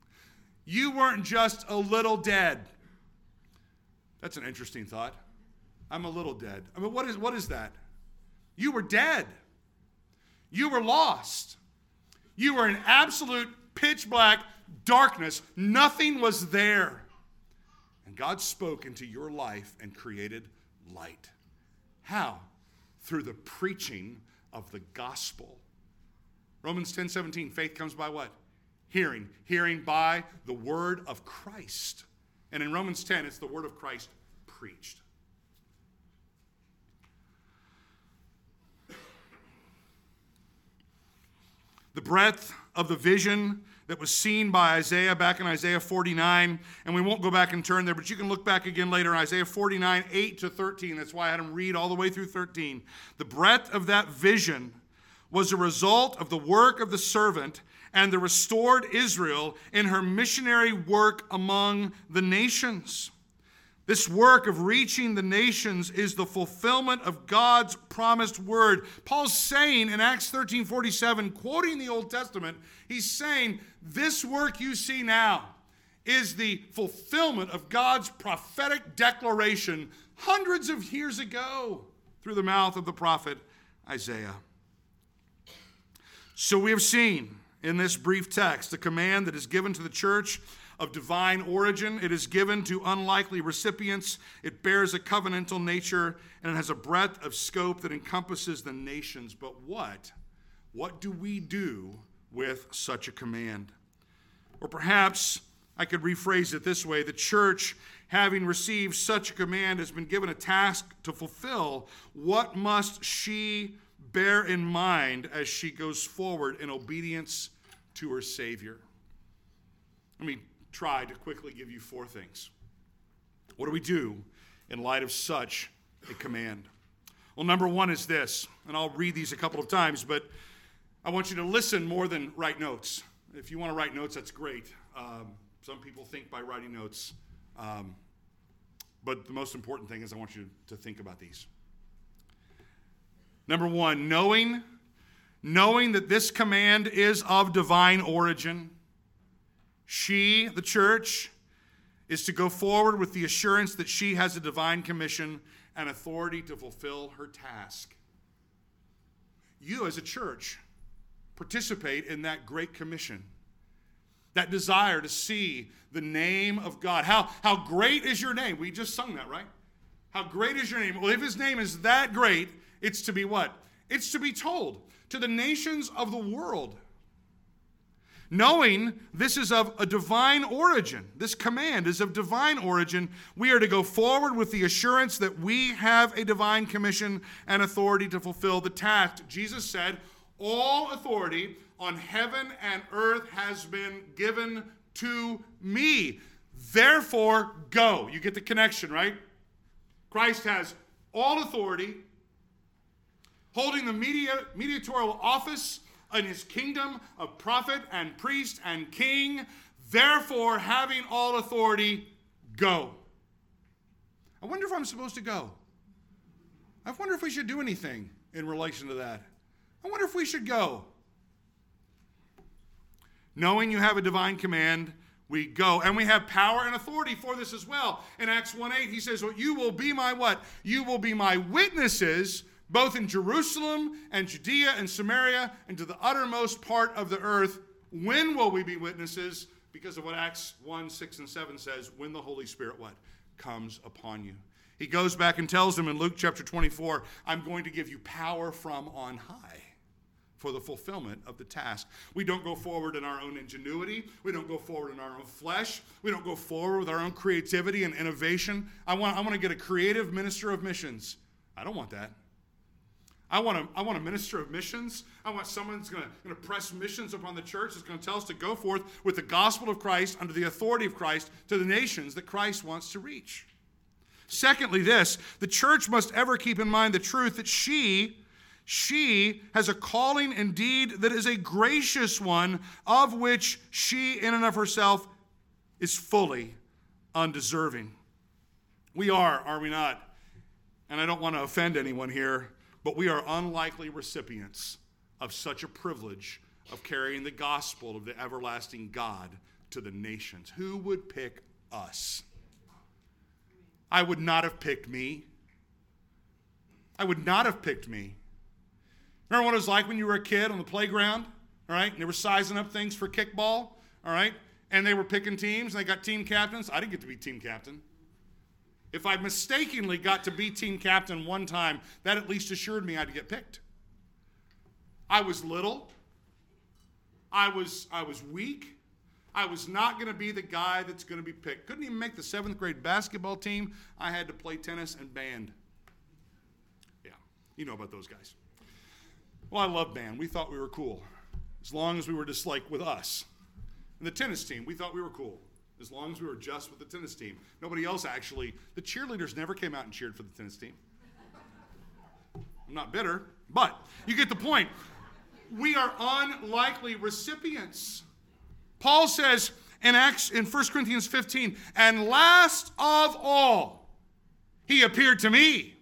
Speaker 1: you weren't just a little dead. That's an interesting thought. I'm a little dead. I mean, what is, what is that? You were dead. You were lost. You were in absolute pitch black darkness. Nothing was there. And God spoke into your life and created light. How? Through the preaching of the gospel. Romans 10 17, faith comes by what? Hearing. Hearing by the word of Christ. And in Romans 10, it's the word of Christ preached. The breadth of the vision that was seen by Isaiah back in Isaiah 49. And we won't go back and turn there, but you can look back again later in Isaiah 49, 8 to 13. That's why I had him read all the way through 13. The breadth of that vision was a result of the work of the servant and the restored Israel in her missionary work among the nations. This work of reaching the nations is the fulfillment of God's promised word. Paul's saying in Acts 13 47, quoting the Old Testament, he's saying, This work you see now is the fulfillment of God's prophetic declaration hundreds of years ago through the mouth of the prophet Isaiah. So we have seen in this brief text the command that is given to the church of divine origin. It is given to unlikely recipients. It bears a covenantal nature and it has a breadth of scope that encompasses the nations. But what? What do we do with such a command? Or perhaps I could rephrase it this way the church, having received such a command, has been given a task to fulfill. What must she bear in mind as she goes forward in obedience to her Savior? Let me try to quickly give you four things. What do we do in light of such a command? Well, number one is this, and I'll read these a couple of times, but I want you to listen more than write notes. If you want to write notes, that's great. Um, some people think by writing notes. Um, but the most important thing is I want you to think about these. Number one, knowing, knowing that this command is of divine origin she, the church, is to go forward with the assurance that she has a divine commission and authority to fulfill her task. You, as a church, participate in that great commission, that desire to see the name of God. How, how great is your name? We just sung that, right? How great is your name? Well, if his name is that great, it's to be what? It's to be told to the nations of the world Knowing this is of a divine origin, this command is of divine origin, we are to go forward with the assurance that we have a divine commission and authority to fulfill the task. Jesus said, All authority on heaven and earth has been given to me. Therefore, go. You get the connection, right? Christ has all authority, holding the media, mediatorial office in his kingdom of prophet and priest and king. Therefore, having all authority, go. I wonder if I'm supposed to go. I wonder if we should do anything in relation to that. I wonder if we should go. Knowing you have a divine command, we go. And we have power and authority for this as well. In Acts 1 8, he says, well, You will be my what? You will be my witnesses both in Jerusalem and Judea and Samaria and to the uttermost part of the earth. When will we be witnesses? Because of what Acts 1 6 and 7 says, when the Holy Spirit what? Comes upon you. He goes back and tells them in Luke chapter 24, I'm going to give you power from on high for the fulfillment of the task. We don't go forward in our own ingenuity. We don't go forward in our own flesh. We don't go forward with our own creativity and innovation. I want, I want to get a creative minister of missions. I don't want that. I want, a, I want a minister of missions. I want someone who's going to press missions upon the church that's going to tell us to go forth with the gospel of Christ under the authority of Christ to the nations that Christ wants to reach. Secondly, this the church must ever keep in mind the truth that she, she has a calling indeed that is a gracious one, of which she, in and of herself, is fully undeserving. We are, are we not? And I don't want to offend anyone here but we are unlikely recipients of such a privilege of carrying the gospel of the everlasting God to the nations. Who would pick us? I would not have picked me. I would not have picked me. Remember what it was like when you were a kid on the playground? All right, and they were sizing up things for kickball. All right, and they were picking teams and they got team captains. I didn't get to be team captain. If I mistakenly got to be team captain one time, that at least assured me I'd get picked. I was little. I was, I was weak. I was not going to be the guy that's going to be picked. Couldn't even make the seventh grade basketball team. I had to play tennis and band. Yeah, you know about those guys. Well, I love band. We thought we were cool as long as we were just like with us. And the tennis team, we thought we were cool as long as we were just with the tennis team. Nobody else actually, the cheerleaders never came out and cheered for the tennis team. I'm not bitter, but you get the point. We are unlikely recipients. Paul says in Acts in 1 Corinthians 15, and last of all, he appeared to me.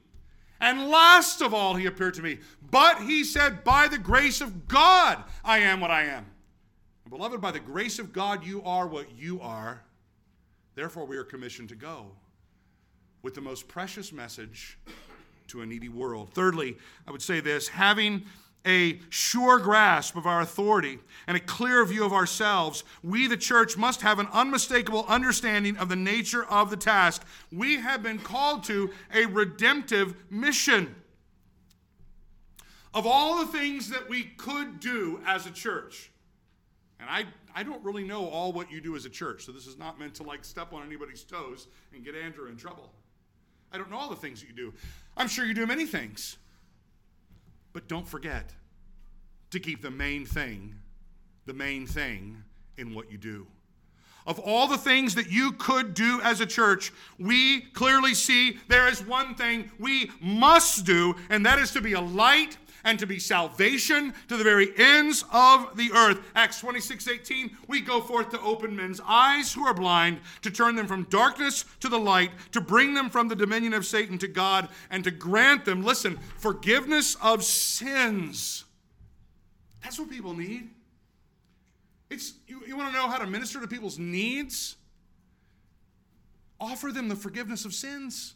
Speaker 1: And last of all, he appeared to me. But he said, By the grace of God, I am what I am. Beloved, by the grace of God, you are what you are. Therefore, we are commissioned to go with the most precious message to a needy world. Thirdly, I would say this having a sure grasp of our authority and a clear view of ourselves, we, the church, must have an unmistakable understanding of the nature of the task. We have been called to a redemptive mission. Of all the things that we could do as a church, and I, I don't really know all what you do as a church, so this is not meant to like step on anybody's toes and get Andrew in trouble. I don't know all the things that you do. I'm sure you do many things. But don't forget to keep the main thing, the main thing in what you do. Of all the things that you could do as a church, we clearly see there is one thing we must do, and that is to be a light and to be salvation to the very ends of the earth. Acts 26 18, we go forth to open men's eyes who are blind, to turn them from darkness to the light, to bring them from the dominion of Satan to God, and to grant them, listen, forgiveness of sins. That's what people need. It's, you, you want to know how to minister to people's needs? Offer them the forgiveness of sins.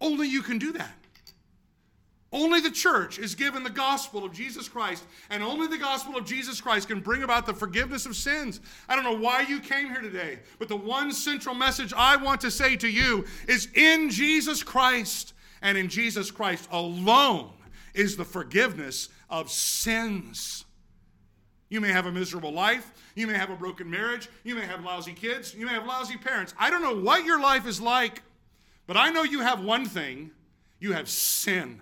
Speaker 1: Only you can do that. Only the church is given the gospel of Jesus Christ, and only the gospel of Jesus Christ can bring about the forgiveness of sins. I don't know why you came here today, but the one central message I want to say to you is in Jesus Christ, and in Jesus Christ alone is the forgiveness of sins. You may have a miserable life. You may have a broken marriage. You may have lousy kids. You may have lousy parents. I don't know what your life is like, but I know you have one thing you have sin.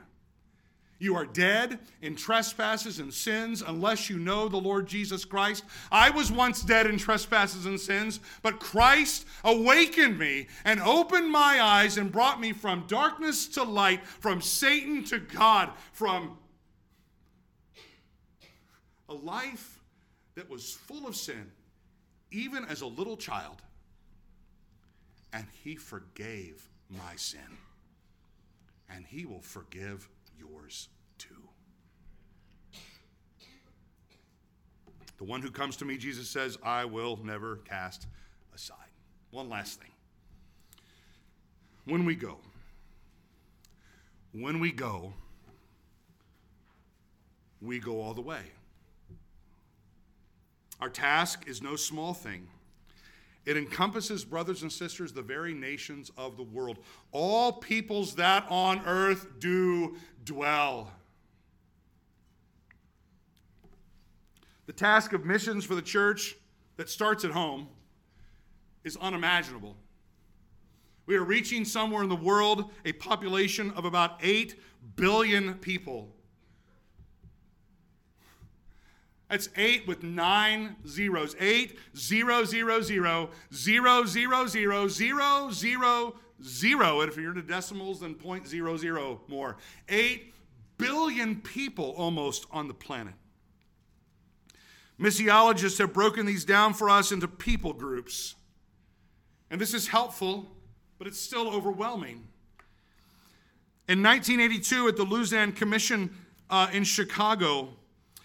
Speaker 1: You are dead in trespasses and sins unless you know the Lord Jesus Christ. I was once dead in trespasses and sins, but Christ awakened me and opened my eyes and brought me from darkness to light, from Satan to God, from a life that was full of sin, even as a little child. And he forgave my sin. And he will forgive yours too. The one who comes to me, Jesus says, I will never cast aside. One last thing. When we go, when we go, we go all the way. Our task is no small thing. It encompasses, brothers and sisters, the very nations of the world. All peoples that on earth do dwell. The task of missions for the church that starts at home is unimaginable. We are reaching somewhere in the world a population of about 8 billion people. That's eight with nine zeros. Eight, zero, zero, zero, zero, zero, zero, zero, zero, zero. And if you're into decimals, then point zero zero more. Eight billion people almost on the planet. Missiologists have broken these down for us into people groups. And this is helpful, but it's still overwhelming. In 1982, at the Lausanne Commission uh, in Chicago,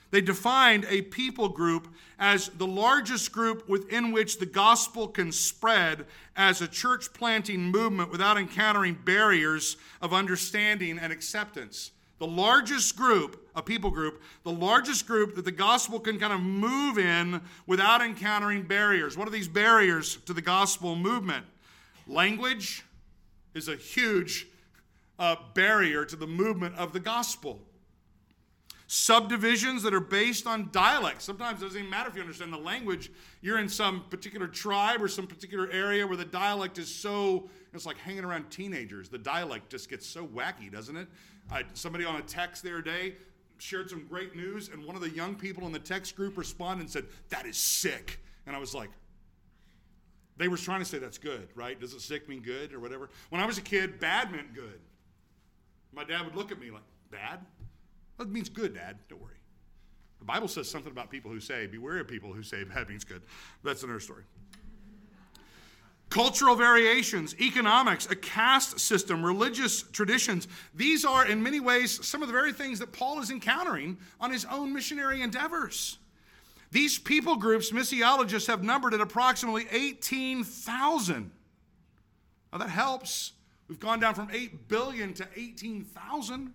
Speaker 2: They defined a people group as the largest group within which the gospel can spread as a church planting movement without encountering barriers of understanding and acceptance. The largest group, a people group, the largest group that the gospel can kind of move in without encountering barriers. What are these barriers to the gospel movement? Language is a huge uh, barrier to the movement of the gospel subdivisions that are based on dialect. Sometimes it doesn't even matter if you understand the language. You're in some particular tribe or some particular area where the dialect is so, it's like hanging around teenagers. The dialect just gets so wacky, doesn't it? I, somebody on a text the other day shared some great news, and one of the young people in the text group responded and said, That is sick. And I was like, they were trying to say that's good, right? Does it sick mean good or whatever? When I was a kid, bad meant good. My dad would look at me like, Bad? That means good, Dad. Don't worry. The Bible says something about people who say, beware of people who say bad means good. That's another story. Cultural variations, economics, a caste system, religious traditions. These are, in many ways, some of the very things that Paul is encountering on his own missionary endeavors. These people groups, missiologists have numbered at approximately 18,000. Now that helps. We've gone down from 8 billion to 18,000.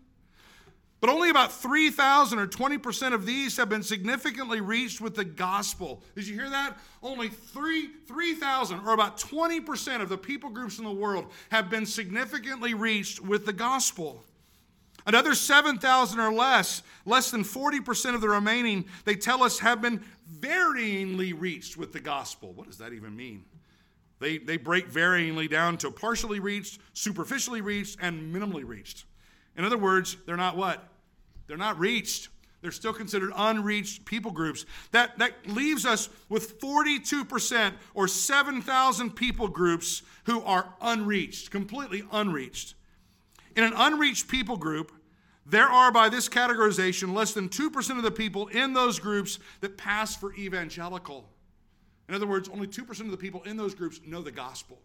Speaker 2: But only about 3,000 or 20% of these have been significantly reached with the gospel. Did you hear that? Only 3 3,000 or about 20% of the people groups in the world have been significantly reached with the gospel. Another 7,000 or less, less than 40% of the remaining, they tell us have been varyingly reached with the gospel. What does that even mean? They, they break varyingly down to partially reached, superficially reached, and minimally reached. In other words, they're not what? They're not reached. They're still considered unreached people groups. That, that leaves us with 42% or 7,000 people groups who are unreached, completely unreached. In an unreached people group, there are, by this categorization, less than 2% of the people in those groups that pass for evangelical. In other words, only 2% of the people in those groups know the gospel.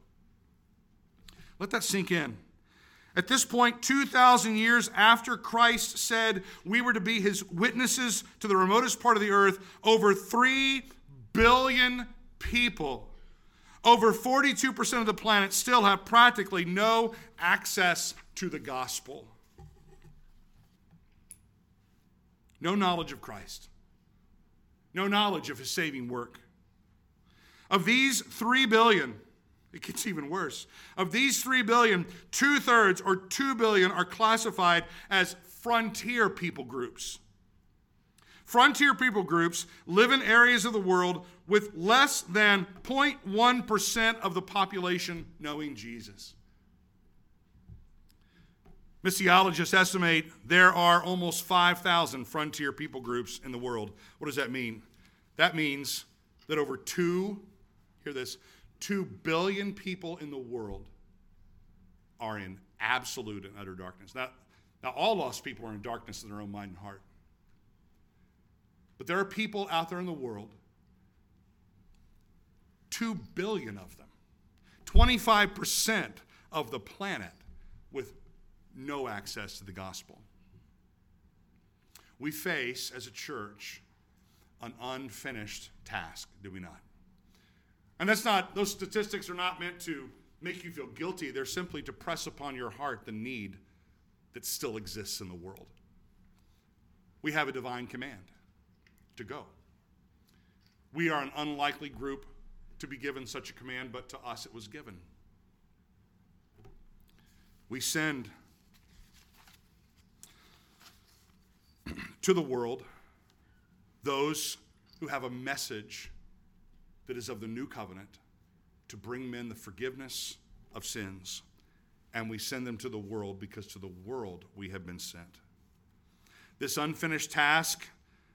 Speaker 2: Let that sink in. At this point, 2,000 years after Christ said we were to be his witnesses to the remotest part of the earth, over 3 billion people, over 42% of the planet, still have practically no access to the gospel. No knowledge of Christ, no knowledge of his saving work. Of these 3 billion, it gets even worse. Of these 3 billion, two thirds or 2 billion are classified as frontier people groups. Frontier people groups live in areas of the world with less than 0.1% of the population knowing Jesus. Missiologists estimate there are almost 5,000 frontier people groups in the world. What does that mean? That means that over two, hear this, 2 billion people in the world are in absolute and utter darkness. Now, now, all lost people are in darkness in their own mind and heart. But there are people out there in the world, 2 billion of them, 25% of the planet, with no access to the gospel. We face, as a church, an unfinished task, do we not? And that's not, those statistics are not meant to make you feel guilty. They're simply to press upon your heart the need that still exists in the world. We have a divine command to go. We are an unlikely group to be given such a command, but to us it was given. We send to the world those who have a message that is of the new covenant to bring men the forgiveness of sins. And we send them to the world because to the world we have been sent. This unfinished task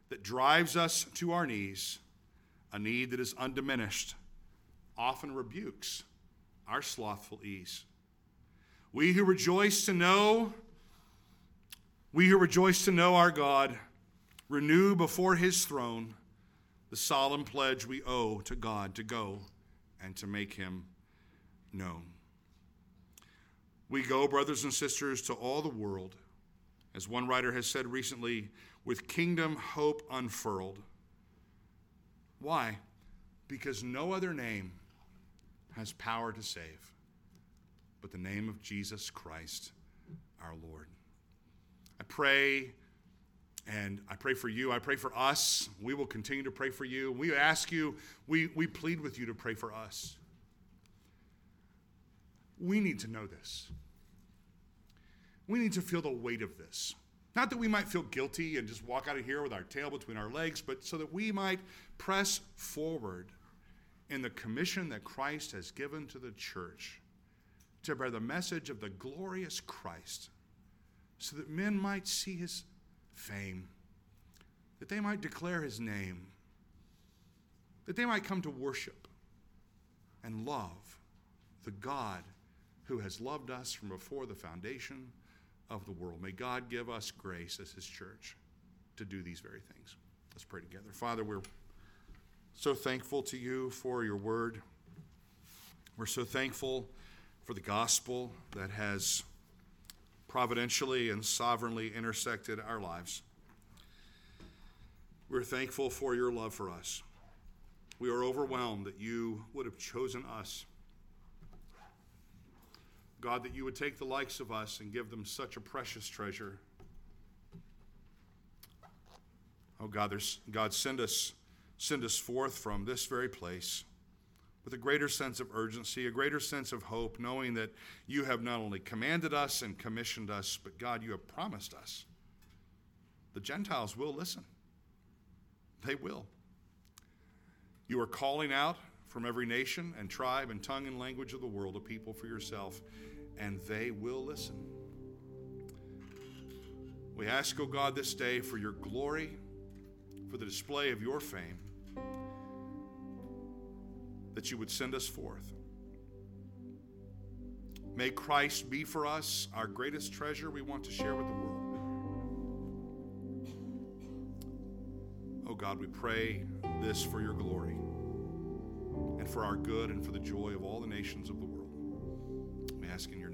Speaker 2: that drives us to our knees, a need that is undiminished, often rebukes our slothful ease. We who rejoice to know, we who rejoice to know our God, renew before his throne the solemn pledge we owe to God to go and to make him known. We go, brothers and sisters, to all the world As one writer has said recently, with kingdom hope unfurled. Why? Because no other name has power to save but the name of Jesus Christ our Lord. I pray, and I pray for you. I pray for us. We will continue to pray for you. We ask you, we, we plead with you to pray for us. We need to know this. We need to feel the weight of this. Not that we might feel guilty and just walk out of here with our tail between our legs, but so that we might press forward in the commission that Christ has given to the church to bear the message of the glorious Christ so that men might see his fame, that they might declare his name, that they might come to worship and love the God who has loved us from before the foundation of the world. May God give us grace as his church to do these very things. Let's pray together. Father, we're so thankful to you for your word. We're so thankful for the gospel that has providentially and sovereignly intersected our lives. We're thankful for your love for us. We are overwhelmed that you would have chosen us. God, that you would take the likes of us and give them such a precious treasure. Oh God, there's, God, send us, send us forth from this very place with a greater sense of urgency, a greater sense of hope, knowing that you have not only commanded us and commissioned us, but God, you have promised us. The Gentiles will listen. They will. You are calling out from every nation and tribe and tongue and language of the world a people for yourself, and they will listen. We ask, O oh God, this day for your glory, for the display of your fame that you would send us forth. May Christ be for us our greatest treasure we want to share with the world. Oh God, we pray this for your glory and for our good and for the joy of all the nations of the world. We ask in your name.